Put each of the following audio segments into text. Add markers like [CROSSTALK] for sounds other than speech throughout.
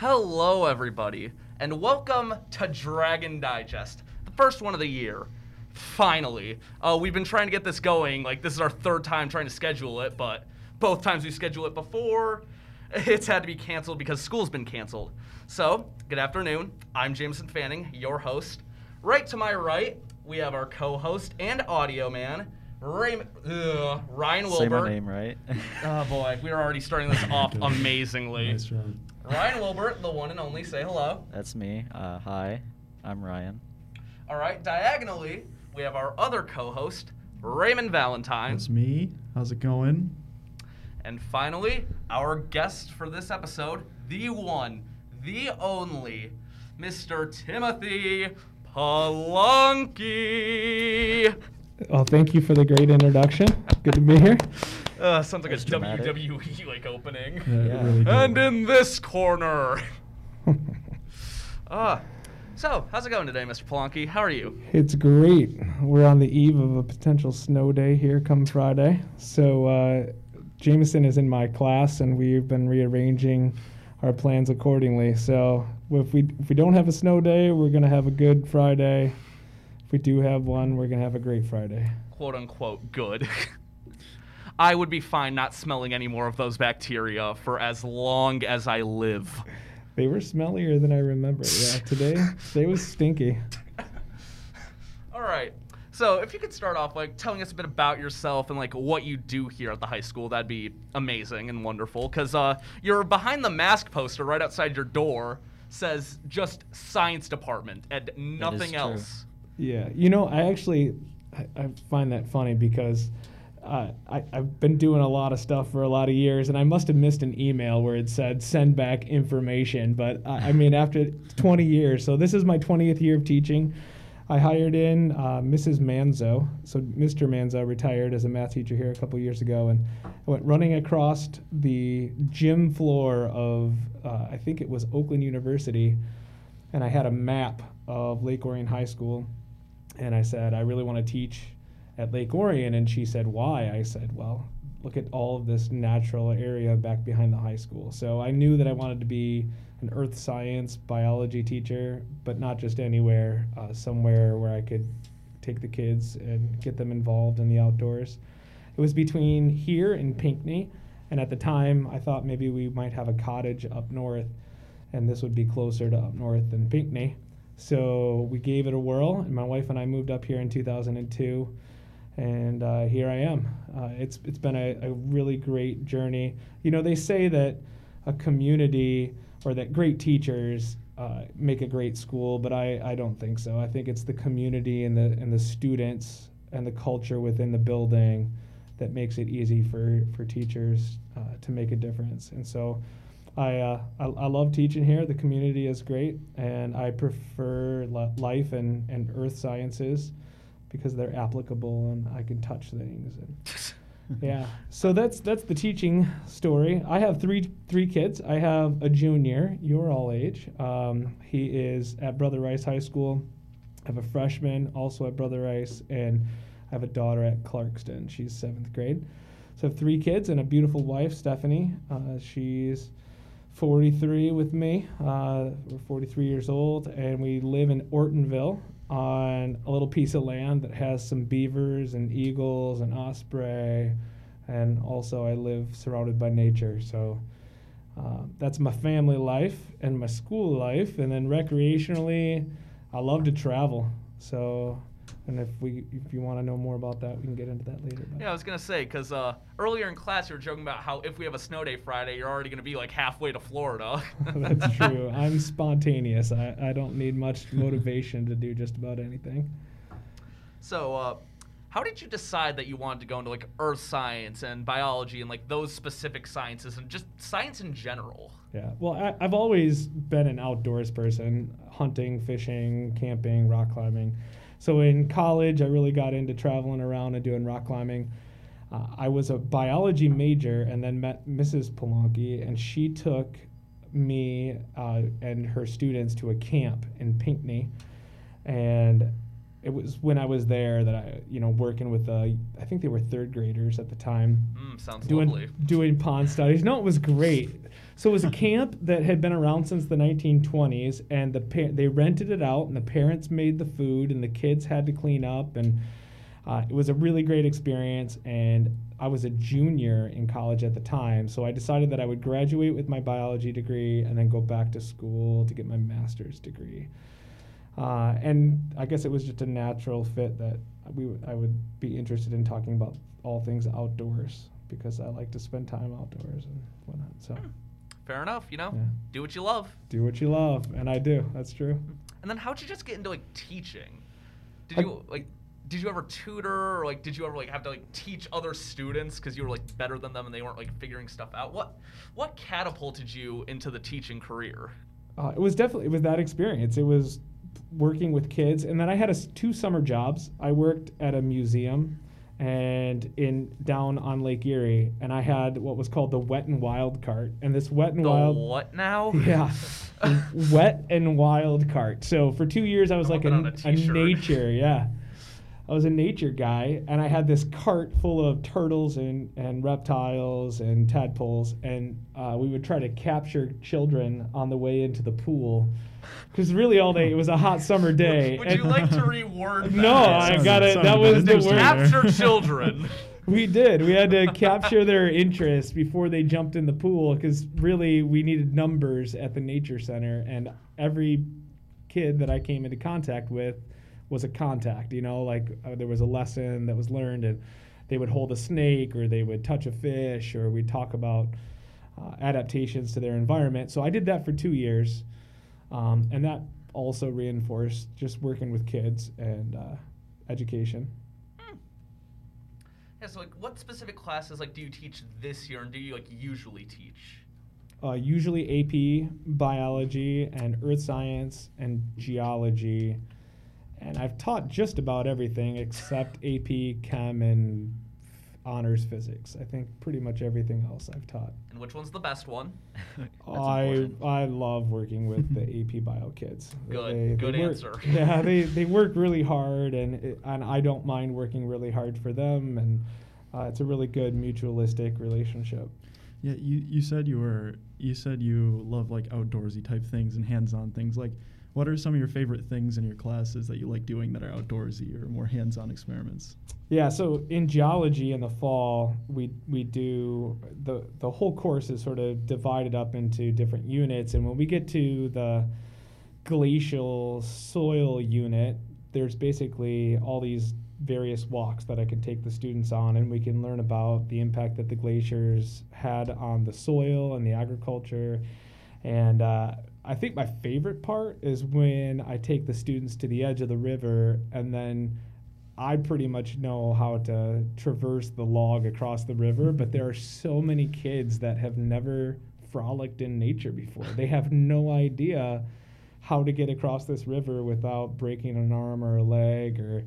Hello, everybody, and welcome to Dragon Digest, the first one of the year. Finally, uh, we've been trying to get this going. Like this is our third time trying to schedule it, but both times we schedule it before, it's had to be canceled because school's been canceled. So, good afternoon. I'm Jameson Fanning, your host. Right to my right, we have our co-host and audio man, Ray- ugh, Ryan Wilbur. Say my name right. Oh boy, we are already starting this [LAUGHS] off amazingly. Nice job. Ryan Wilbert, the one and only, say hello. That's me. Uh, hi, I'm Ryan. All right, diagonally, we have our other co-host, Raymond Valentine. That's me. How's it going? And finally, our guest for this episode, the one, the only, Mr. Timothy Palunky. Well, thank you for the great introduction. Good to be here. [LAUGHS] Uh, sounds like That's a dramatic. WWE like opening. Yeah, Yeah. really did. And in this corner. Uh, [LAUGHS] so, how's it going today, Mr. Palunky? How are you? it's great. We're on the eve of a potential snow day here come Friday. So, uh, Jameson is in my class, and we've been rearranging our plans accordingly. So, if we if we don't have a snow day, we're gonna have a good Friday. If we do have one, we're gonna have a great Friday. quote unquote good. [LAUGHS] I would be fine not smelling any more of those bacteria for as long as I live. They were smellier than I remember. Yeah, [LAUGHS] today today was stinky. All right. So, if you could start off like telling us a bit about yourself and like what you do here at the high school, that'd be amazing and wonderful. Cause uh, your behind the mask poster right outside your door says just science department and nothing true. else. Yeah, you know, I actually I, I find that funny because uh, I, I've been doing a lot of stuff for a lot of years, and I must have missed an email where it said send back information. But I, I mean, after 20 years, so this is my 20th year of teaching. I hired in uh, Mrs. Manzo. So Mr. Manzo retired as a math teacher here a couple years ago, and I went running across the gym floor of uh, I think it was Oakland University, and I had a map of Lake Orion High School and I said, I really want to teach at Lake Orion. And she said, Why? I said, Well, look at all of this natural area back behind the high school. So I knew that I wanted to be an earth science biology teacher, but not just anywhere, uh, somewhere where I could take the kids and get them involved in the outdoors. It was between here and Pinckney. And at the time, I thought maybe we might have a cottage up north, and this would be closer to up north than Pinckney. So we gave it a whirl, and my wife and I moved up here in 2002, and uh, here I am. Uh, it's it's been a, a really great journey. You know, they say that a community or that great teachers uh, make a great school, but I, I don't think so. I think it's the community and the and the students and the culture within the building that makes it easy for for teachers uh, to make a difference. And so. I, uh, I, I love teaching here. The community is great, and I prefer li- life and, and earth sciences because they're applicable and I can touch things. And [LAUGHS] yeah, so that's that's the teaching story. I have three three kids. I have a junior, your all age. Um, he is at Brother Rice High School. I have a freshman also at Brother Rice, and I have a daughter at Clarkston. She's seventh grade. So I have three kids and a beautiful wife, Stephanie. Uh, she's 43 with me. Uh, we're 43 years old, and we live in Ortonville on a little piece of land that has some beavers and eagles and osprey, and also I live surrounded by nature. So uh, that's my family life and my school life, and then recreationally, I love to travel. So, and if we, if you want to know more about that, we can get into that later. but- Yeah, I was gonna say because uh, earlier in class you were joking about how if we have a snow day Friday, you're already gonna be like halfway to Florida. [LAUGHS] That's [LAUGHS] true. I'm spontaneous. I, I don't need much motivation to do just about anything. So, uh, how did you decide that you wanted to go into like earth science and biology and like those specific sciences and just science in general? Yeah. Well, I, I've always been an outdoors person hunting, fishing, camping, rock climbing. So in college, I really got into traveling around and doing rock climbing. Uh, I was a biology major and then met Mrs. Polanki, and she took me uh, and her students to a camp in Pinckney. And it was when I was there that I, you know, working with, uh, I think they were third graders at the time, Mm, sounds doing lovely. doing pond studies. No, it was great. So it was a camp [LAUGHS] that had been around since the 1920s, and the pa- they rented it out, and the parents made the food, and the kids had to clean up, and uh, it was a really great experience. And I was a junior in college at the time, so I decided that I would graduate with my biology degree and then go back to school to get my master's degree. Uh, and I guess it was just a natural fit that we I would be interested in talking about all things outdoors because I like to spend time outdoors and whatnot. So Fair enough, you know? Yeah. Do what you love. do what you love, and I do. That's true. And then how'd you just get into like teaching? Did I- you like did you ever tutor or like did you ever like have to like teach other students because you were like better than them and they weren't like figuring stuff out? What what catapulted you into the teaching career? Uh, it was definitely it was that experience. It was working with kids, and then I had a two summer jobs. I worked at a museum and in down on Lake Erie, and I had what was called the Wet and Wild cart. And this Wet and The Wild what now? [LAUGHS] Yeah. [LAUGHS] Wet and wild cart. So for two years, I was I like a, a a nature, yeah. I was a nature guy, and I had this cart full of turtles and, and reptiles and tadpoles, and uh, we would try to capture children on the way into the pool. Because really, all day, it was a hot summer [LAUGHS] day. Would and- you like to [LAUGHS] reword that? No, I got it. sounds That was the word. capture children. [LAUGHS] We did. We had to capture their interest before they jumped in the pool because really we needed numbers at the nature center, and every kid that I came into contact with was a contact. You know, like uh, there was a lesson that was learned, and they would hold a snake, or they would touch a fish, or we'd talk about uh, adaptations to their environment. So I did that for two years, um, and that also reinforced just working with kids and uh, education. Yeah, so like what specific classes like do you teach this year and do you like usually teach? uh, usually AP, biology, and earth science and geology. And I've taught just about everything except [LAUGHS] AP, chem, and honors physics. I think pretty much everything else I've taught. And which one's the best one? [LAUGHS] I. I love working with the [LAUGHS] AP bio kids. Good- good work- answer. Yeah, they, they work really hard, and it, and I don't mind working really hard for them, and uh, it's a really good mutualistic relationship. Yeah, you, you said you were you said you love like outdoorsy type things and hands-on things. Like, what are some of your favorite things in your classes that you like doing that are outdoorsy or more hands-on experiments? Yeah, so in geology in the fall, we we do the the whole course is sort of divided up into different units, and when we get to the glacial soil unit, there's basically all these various walks that I can take the students on, and we can learn about the impact that the glaciers had on the soil and the agriculture. And uh, I think my favorite part is when I take the students to the edge of the river, and then I pretty much know how to traverse the log across the river, [LAUGHS] but there are so many kids that have never frolicked in nature before. They have no idea how to get across this river without breaking an arm or a leg or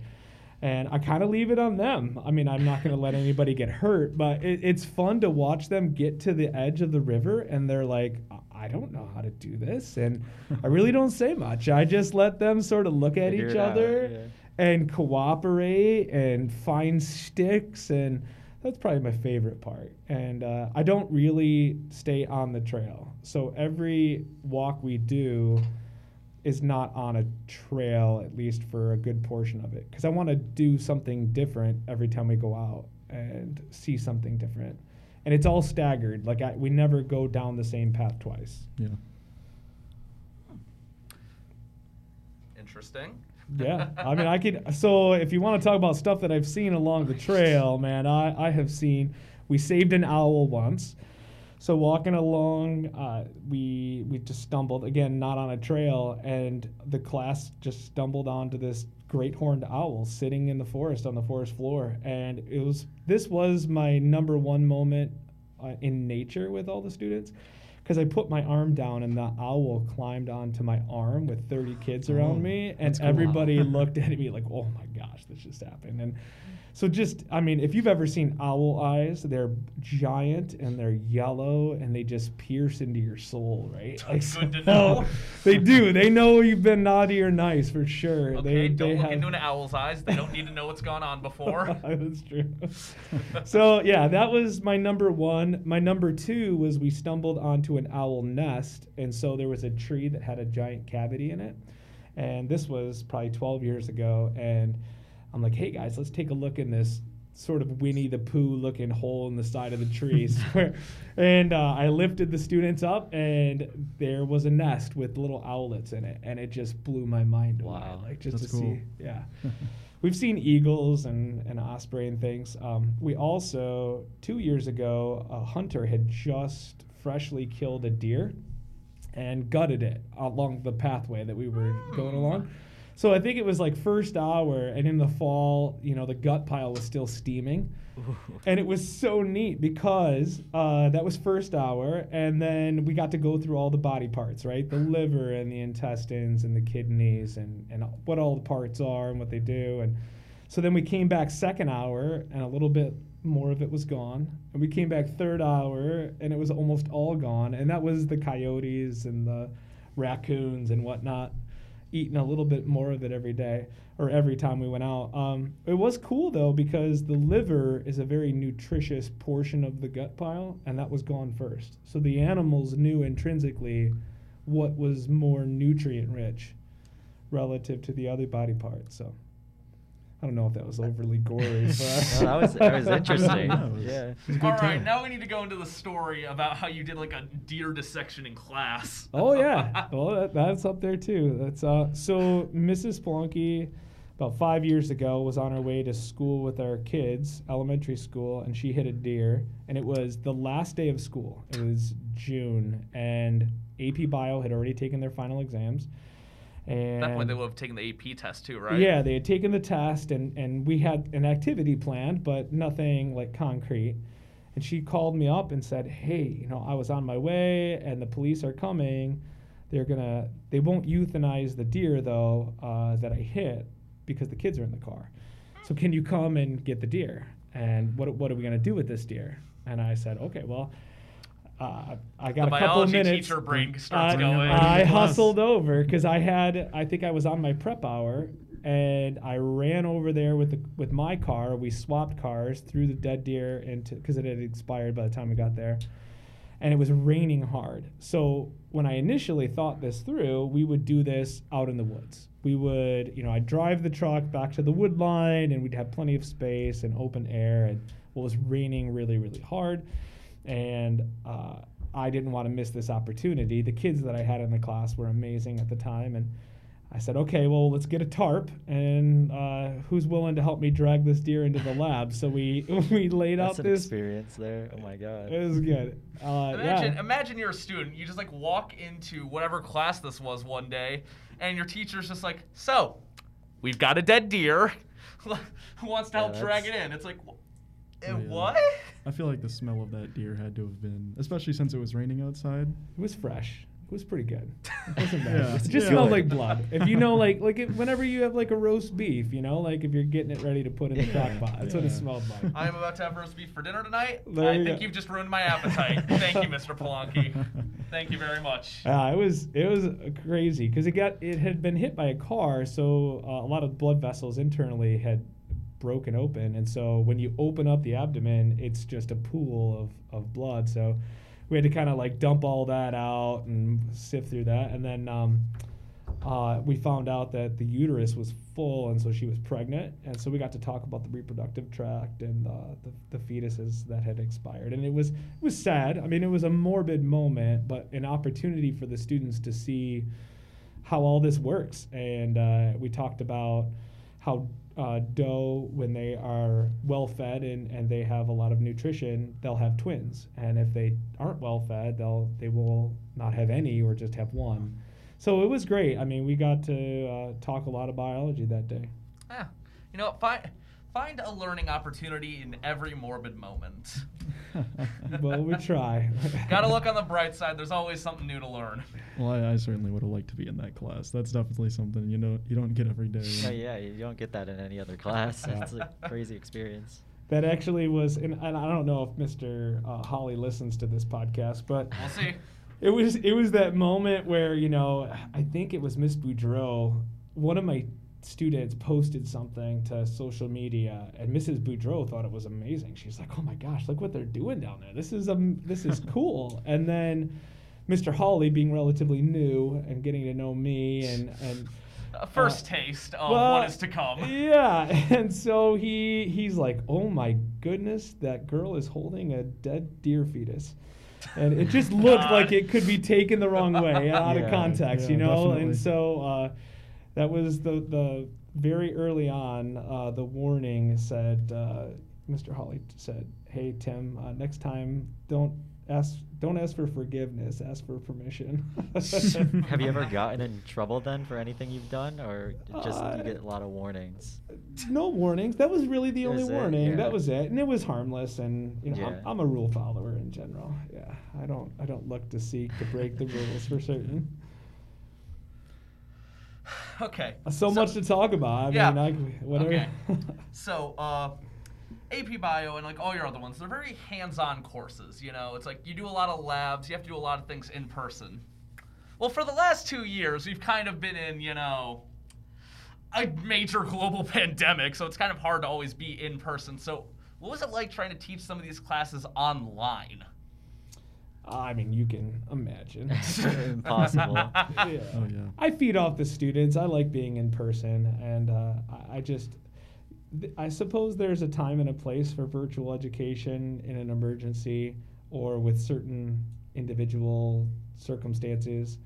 and I kind of leave it on them. I mean, I'm not going to let anybody get hurt, but it, it's fun to watch them get to the edge of the river and they're like, "I- don't know how to do this. And I really [LAUGHS] don't say much. I just let them sort of look at Figure each out, other yeah. and cooperate and find sticks and that's probably my favorite part and uh, i don't really stay on the trail so every walk we do is not on a trail at least for a good portion of it because i want to do something different every time we go out and see something different and it's all staggered like I, we never go down the same path twice Yeah. Interesting. Yeah, I mean, I could. So, if you want to talk about stuff that I've seen along the trail, man, I, I have seen. We saved an owl once. So walking along, uh, we we just stumbled again, not on a trail, and the class just stumbled onto this great horned owl sitting in the forest on the forest floor, and it was this was my number one moment uh, in nature with all the students because I put my arm down and the owl climbed onto my arm with 30 kids Oh, around me, and cool. everybody [LAUGHS] looked at me like, "Oh my gosh, this just happened!" And so just, I mean, if you've ever seen owl eyes, they're giant and they're yellow and they just pierce into your soul, right? So- good to know. [LAUGHS] they do. They know you've been naughty or nice for sure. Okay, they, don't they look have- into an owl's eyes. They don't need to know what's gone on [LAUGHS] before. That's true. so yeah, that was my number one. My number two was we stumbled onto an owl nest, and so there was a tree that had a giant cavity in it, and this was probably 12 years ago. And I'm like, hey guys, let's take a look in this sort of Winnie the Pooh looking hole in the side of the tree. [LAUGHS] [LAUGHS] And uh, I lifted the students up, and there was a nest with little owlets in it, and it just blew my mind away. Wow. Like just That's to cool. see, yeah. [LAUGHS] We've seen eagles and, and osprey and things. Um, we also, two years ago, a hunter had just freshly killed a deer and gutted it along the pathway that we were going along. So I think it was like first hour, and in the fall, you know, the gut pile was still steaming. [LAUGHS] And it was so neat because uh, that was first hour, and then we got to go through all the body parts, right? The liver and the intestines and the kidneys and, and what all the parts are and what they do. And so then we came back second hour, and a little bit more of it was gone. And we came back third hour, and it was almost all gone. And that was the coyotes and the raccoons and whatnot eating a little bit more of it every day or every time we went out. Um, it was cool though because the liver is a very nutritious portion of the gut pile, and that was gone first. So the animals knew intrinsically what was more nutrient rich relative to the other body parts. So I don't know if that was overly gory, [LAUGHS] but No, that was that was [LAUGHS] interesting. Yeah, it was- yeah. It was a good All right, now we need to go into the story about how you did like a deer dissection in class. Oh yeah, [LAUGHS] well that, that's up there too. That's uh. So Mrs. Plonky, about five years ago, was on her way to school with our kids, elementary school, and she hit a deer. And it was the last day of school. It was June, and AP Bio had already taken their final exams. And That point, they would have taken the AP test too, right? yeah, they had taken the test, and, and we had an activity planned, but nothing like concrete. And she called me up and said, "Hey, you know, I was on my way, and the police are coming. They're gonna, they won't euthanize the deer though uh, that I hit because the kids are in the car. So can you come and get the deer? And what what are we gonna do with this deer?" And I said, "Okay, well." Uh, I got The a couple biology minutes. teacher brain starts I, going. I hustled over because I had, I think I was on my prep hour, and I ran over there with the with my car. We swapped cars threw the dead deer into because it had expired by the time we got there, and it was raining hard. So when I initially thought this through, we would do this out in the woods. We would, you know, I'd drive the truck back to the wood line, and we'd have plenty of space and open air. And well, it was raining really, really hard, and uh, I didn't want to miss this opportunity. The kids that I had in the class were amazing at the time, and I said, okay, well, let's get a tarp, and uh, who's willing to help me drag this deer into the lab? So we [LAUGHS] we laid That's out an this. experience there. Oh my god. It was good. Uh, Imagine, yeah. imagine you're a student. You just like walk into whatever class this was one day, and your teacher's just like, "So, we've got a dead deer. [LAUGHS] Who wants to Yeah, help drag it in?" It's like, "Wh- Oh, yeah. what? I feel like the smell of that deer had to have been, especially since it was raining outside. It was fresh. It was pretty good. [LAUGHS] It wasn't bad. Yeah. It just Yeah. smelled like blood. If you know, like, like if, whenever you have like a roast beef, you know, like if you're getting it ready to put in the Yeah. crock pot, that's what it Yeah. smelled like. I am about to have roast beef for dinner tonight. There I you think go. you've just ruined my appetite. [LAUGHS] Thank you, Mr. Polanki. Thank you very much. Uh, it was it was uh, crazy because it got it had been hit by a car, so uh, a lot of blood vessels internally had broken open, and so when you open up the abdomen, it's just a pool of of blood. So we had to kind of like dump all that out and sift through that, and then um, uh, we found out that the uterus was full, and so she was pregnant, and so we got to talk about the reproductive tract and uh, the, the fetuses that had expired, and it was it was sad. I mean, it was a morbid moment, but an opportunity for the students to see how all this works, and uh, we talked about how uh, doe, when they are well fed and, and they have a lot of nutrition, they'll have twins, and if they aren't well fed, they'll they will not have any or just have one. So it was great. I mean, we got to uh, talk a lot of biology that day. Yeah. You know, find find a learning opportunity in every morbid moment. [LAUGHS] well, we try. [LAUGHS] Got to look on the bright side. There's always something new to learn. Well, I, I certainly would have liked to be in that class. That's definitely something you know you don't get every day. [LAUGHS] Oh yeah, you don't get that in any other class. Yeah. It's a crazy experience. That actually was, and, and I don't know if Mr. Uh, Hawley listens to this podcast, but We'll see. it was it was that moment where you know I think it was Miss Boudreau. One of my students posted something to social media, and Mrs. Boudreau thought it was amazing. She's like, "Oh my gosh, look what they're doing down there! This is um, this is [LAUGHS] cool." and then Mr. Hawley, being relatively new and getting to know me, and and A first Uh, taste of well, what is to come. Yeah, [LAUGHS] and so he he's like, "Oh my goodness, that girl is holding a dead deer fetus." And it just [LAUGHS] looked God. like it could be taken the wrong way, out of context, yeah, you know. definitely. And so uh, that was the the very early on. Uh, the warning said, uh, Mr. Hawley said, "Hey Tim, uh, next time don't ask don't ask for forgiveness, ask for permission." [LAUGHS] Have you ever [LAUGHS] gotten in trouble then for anything you've done, or just Uh, you get a lot of warnings? no warnings. That was really the only it, warning. yeah. That was it, and it was harmless. And you know, Yeah. I'm, I'm a rule follower in general. Yeah, I don't I don't look to seek to break the rules for certain. Okay. So, much to talk about. I Yeah. mean, I, whatever. Okay. [LAUGHS] So, uh, AP Bio and like all your other ones, they're very hands-on courses. You know, it's like you do a lot of labs, you have to do a lot of things in person. Well, for the last two years, we've kind of been in, you know, a major [LAUGHS] global pandemic, so it's kind of hard to always be in person. So, what was it like trying to teach some of these classes online? I mean, you can imagine. [LAUGHS] Impossible. Yeah. Oh yeah. I feed off the students. I like being in person, and uh, I, I just, th- I suppose there's a time and a place for virtual education in an emergency or with certain individual circumstances.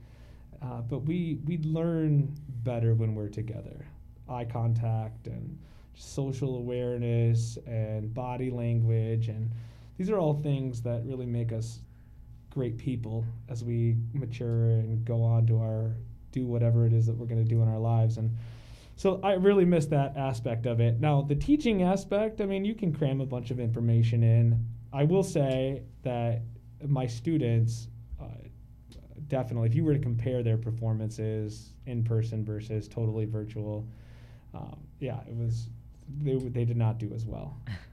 Uh, but we we learn better when we're together. Eye contact and social awareness and body language and these are all things that really make us great people as we mature and go on to our do whatever it is that we're going to do in our lives. And so i really miss that aspect of it. Now the teaching aspect i mean you can cram a bunch of information in. I will say that my students uh, definitely if you were to compare their performances in person versus totally virtual um, yeah it was they, they did not do as well [LAUGHS]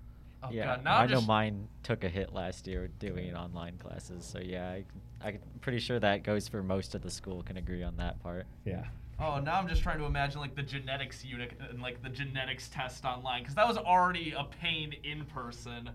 Oh, yeah, God, now I know just- mine took a hit last year doing online classes. So yeah, I, I'm pretty sure that goes for most of the school. Can agree on that part. yeah Oh, now I'm just trying to imagine like the genetics unit and like the genetics test online because that was already a pain in person.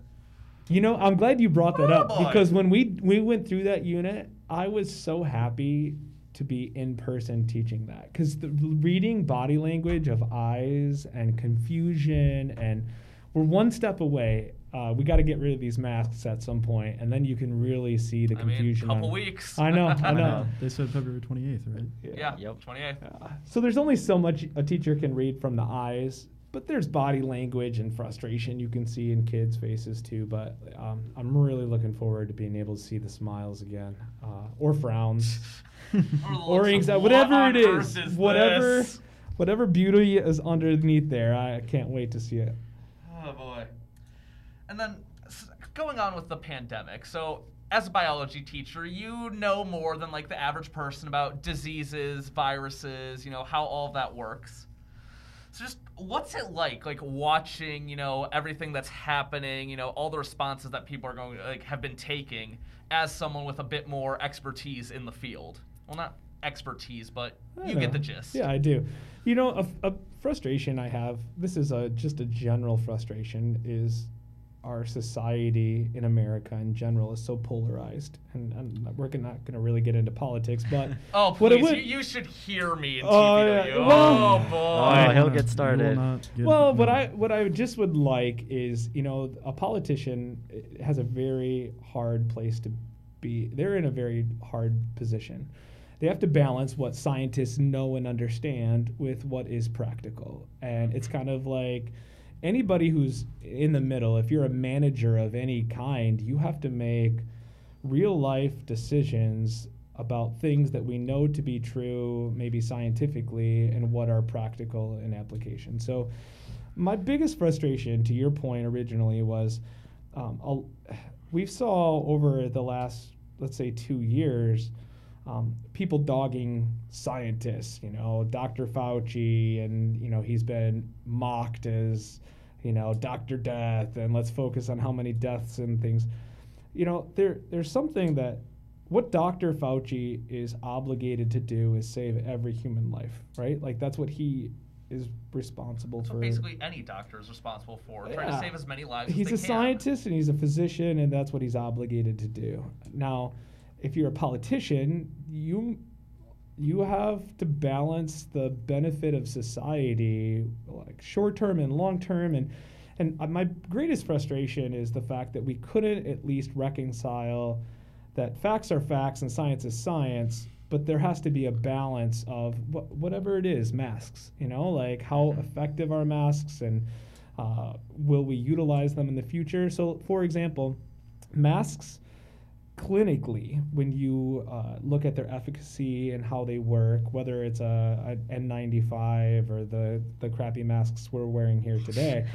You know, I'm glad you brought that Oh, up boy. because when we we went through that unit, I was so happy to be in person teaching that because the reading body language of eyes and confusion and we're one step away. Uh, we got to get rid of these masks at some point, and then you can really see the I mean, confusion. couple on- weeks. I know, I [LAUGHS] know. They said February 28th, right? Yeah. Yep. 28. Uh, so there's only so much a teacher can read from the eyes, but there's body language and frustration you can see in kids' faces too. But um, I'm really looking forward to being able to see the smiles again, uh, or frowns, [LAUGHS] Or, the or anxiety, whatever it is, is, whatever, this?" whatever beauty is underneath there. I can't wait to see it. Oh boy. And then going on with the pandemic. So, as a biology teacher, you know more than like the average person about diseases, viruses, you know, how all that works. So just what's it like like watching, you know, everything that's happening, you know, all the responses that people are going like have been taking as someone with a bit more expertise in the field. Well, not expertise, but I you get the gist. Yeah, I do. You know, a, a frustration I have. This is a just a general frustration. Is our society in America in general is so polarized, and, and we're not going to really get into politics, but [LAUGHS] Oh, what it please, would- you, you should hear me Oh, TPW. yeah. Oh, boy. Oh, he'll get started. get- well, what. I what I just would like is you know a politician eh, has a very hard place to be. They're in a very hard position. They have to balance what scientists know and understand with what is practical, and it's kind of like anybody who's in the middle. If you're a manager of any kind, you have to make real life decisions about things that we know to be true, maybe scientifically, and what are practical in application. So, my biggest frustration, to your point originally, was um, we saw over the last, let's say, two years, um, people dogging scientists. You know, Dr. Fauci, and you know he's been mocked as, you know, Dr. Death, and let's focus on how many deaths and things. You know, there there's something that what Dr. Fauci is obligated to do is save every human life, right? Like that's what he is responsible That's for. basically any doctor is responsible for. Trying to save as many lives he's as a can. scientist and he's a physician and that's what he's obligated to do now if you're a politician you you have to balance the benefit of society like short term and long term and and my greatest frustration is the fact that we couldn't at least reconcile that facts are facts and science is science but there has to be a balance of wh- whatever it is masks you know like how effective are masks and uh, will we utilize them in the future? So for example masks clinically when you uh, look at their efficacy and how they work whether it's a, a n95 or the, the crappy masks we're wearing here today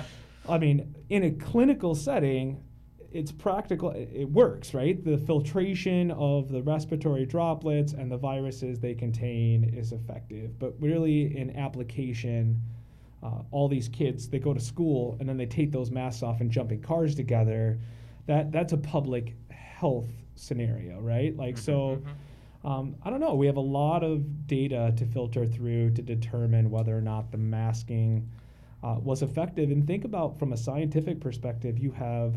[LAUGHS] i mean in a clinical setting it's practical it it works right? The filtration of the respiratory droplets and the viruses they contain is effective. But really in application uh, all these kids they go to school and then they take those masks off and jump in cars together. That that's a public health scenario right? Like so um, i don't know. We have a lot of data to filter through to determine whether or not the masking uh, was effective. And think about from a scientific perspective you have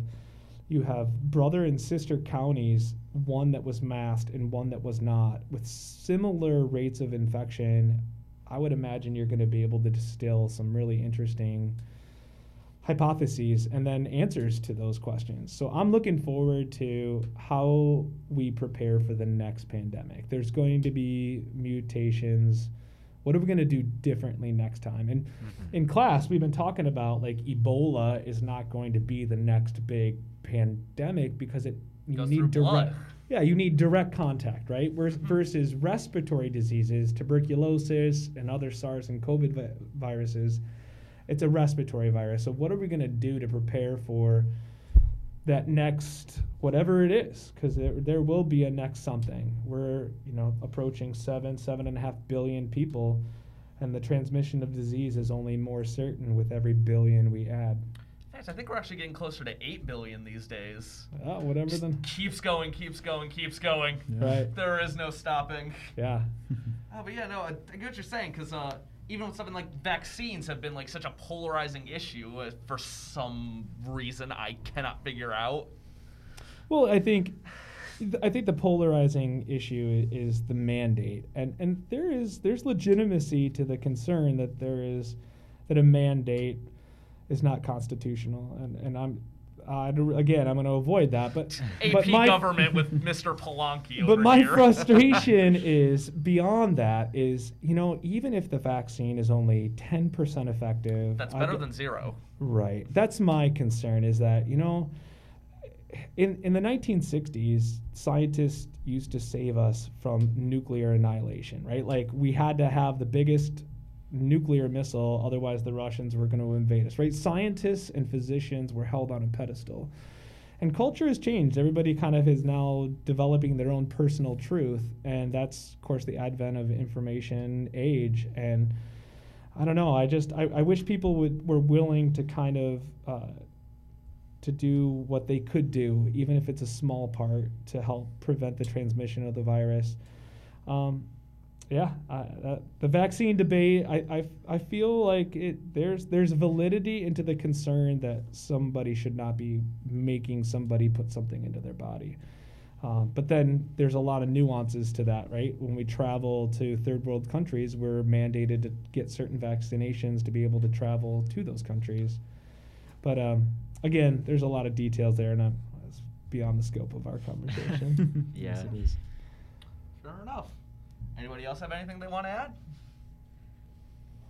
you have brother and sister counties, one that was masked and one that was not, with similar rates of infection. I would imagine you're going to be able to distill some really interesting hypotheses and then answers to those questions. So I'm looking forward to how we prepare for the next pandemic. There's going to be mutations. What are we going to do differently next time? And mm-hmm. in class, we've been talking about like Ebola is not going to be the next big pandemic because it you Goes need direct blood. yeah you need direct contact right Whereas, mm-hmm. versus respiratory diseases tuberculosis and other SARS and COVID vi- viruses it's a respiratory virus so what are we going to do to prepare for that next whatever it is because there, there will be a next something we're you know approaching seven seven and a half billion people and the transmission of disease is only more certain with every billion we add In fact, I think we're actually getting closer to 8 billion these days. oh, whatever Just then keeps going, keeps going, keeps going. Yeah. right There is no stopping. yeah [LAUGHS] Oh, but yeah, no, I, I get what you're saying because uh, even with something like vaccines have been like such a polarizing issue uh, for some reason I cannot figure out. Well, I think I think the polarizing issue is the mandate, and and there is there's legitimacy to the concern that there is that a mandate is not constitutional, and and I'm Uh, I do- again I'm going to avoid that, but AP but my government with Mr. Polanki [LAUGHS] but my here. [LAUGHS] frustration is beyond that is you know even if the vaccine is only 10% effective That's better get- than zero. Right. That's my concern is that, you know, in, in the 1960s, scientists used to save us from nuclear annihilation, right? Like we had to have the biggest nuclear missile, otherwise the Russians were going to invade us, right? Scientists and physicians were held on a pedestal. And culture has changed. Everybody kind of is now developing their own personal truth. And that's, of course, the advent of information age. And I don't know. I just I, I wish people would were willing to kind of uh, to do what they could do, even if it's a small part, to help prevent the transmission of the virus. Um, yeah, I, uh, the vaccine debate. I, I I feel like it. There's there's validity into the concern that somebody should not be making somebody put something into their body. Um, but then there's a lot of nuances to that, right? When we travel to third world countries, we're mandated to get certain vaccinations to be able to travel to those countries. But um, again, there's a lot of details there, and I'm, it's beyond the scope of our conversation. [LAUGHS] Yeah, Yes, it is. Sure enough. Anybody else have anything they want to add?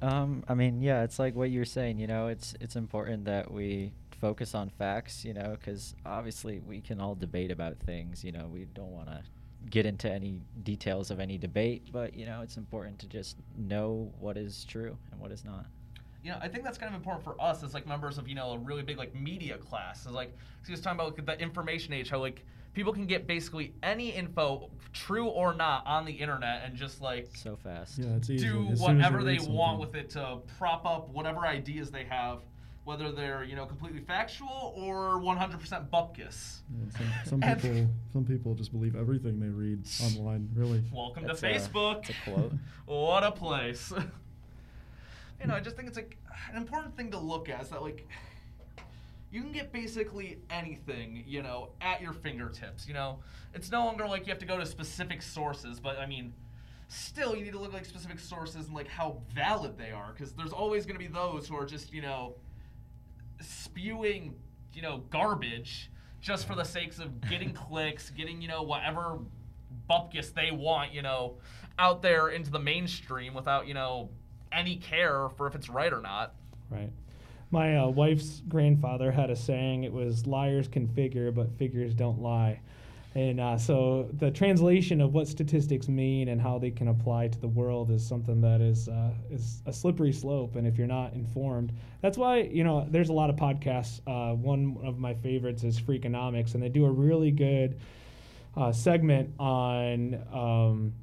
Um, I mean, yeah, it's like what you're saying. You know, it's it's important that we focus on facts. You know, because obviously we can all debate about things. You know, we don't want to get into any details of any debate, but you know, it's important to just know what is true and what is not. you know, I think that's kind of important for us as like members of you know a really big like media class. Is like he was talking about like, the information age, how like people can get basically any info, true or not, on the internet and just like So fast. Yeah, it's easy. do As soon as you whatever they read want with it to prop up whatever ideas they have. whether they're you know completely factual or 100% bupkis. And some, some people some people just believe everything they read online. Really. Welcome That's to a- Facebook. that's a quote. [LAUGHS] what a place. [LAUGHS] you know, I just think it's like an important thing to look at is that like you can get basically anything, you know, at your fingertips. You know, it's no longer like you have to go to specific sources, but I mean, still you need to look like specific sources and like how valid they are, because there's always going to be those who are just you know spewing, you know, garbage just for the sakes of getting [LAUGHS] clicks, getting you know whatever bupkis they want, you know, out there into the mainstream without you know any care for if it's right or not. Right. My uh, wife's grandfather had a saying. It was "liars can figure, but figures don't lie." And uh, so the translation of what statistics mean and how they can apply to the world is something that is uh, is a slippery slope. And if you're not informed, that's why you know there's a lot of podcasts. Uh, one of my favorites is Freakonomics, and they do a really good uh, segment on. Um,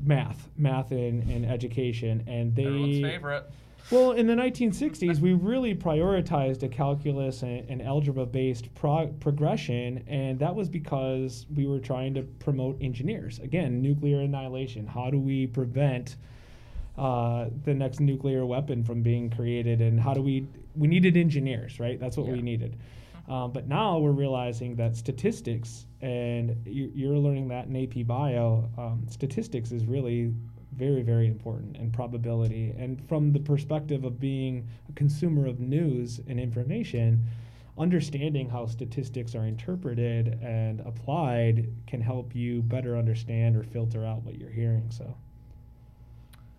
math math in, in education and they Everyone's favorite. Well, in the 1960s, we really prioritized a calculus and, and algebra-based pro- progression, and that was because we were trying to promote engineers. Again, nuclear annihilation. How do we prevent uh, the next nuclear weapon from being created? And how do we? We needed engineers, right? That's what we needed. Um, but now we're realizing that statistics, and you, you're learning that in AP Bio, um, statistics is really very, very important and probability. And from the perspective of being a consumer of news and information, understanding how statistics are interpreted and applied can help you better understand or filter out what you're hearing. So,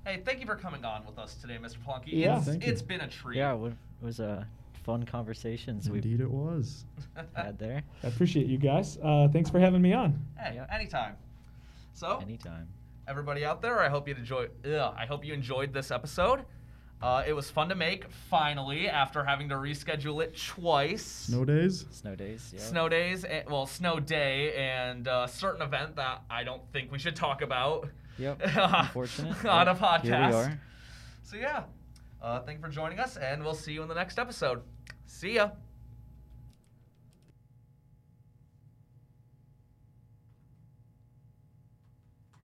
Hey, thank you for coming on with us today, Mr. Plunky. Yeah. It's, Thank you. it's been a treat. Yeah, it was a fun conversations we've Indeed, it was. had there. [LAUGHS] I appreciate you guys. Uh, thanks for having me on. Hey, Yeah. anytime. So, Anytime. Everybody out there, I hope you enjoyed. Ugh, I hope you enjoyed this episode. Uh, it was fun to make. Finally, after having to reschedule it twice. Snow days. Snow days. Yeah. Snow days, and, well, snow day, and a certain event that I don't think we should talk about. Yep. [LAUGHS] Unfortunate. [LAUGHS] on a podcast. Here we are. So yeah, uh, thank you for joining us, and we'll see you in the next episode. See ya.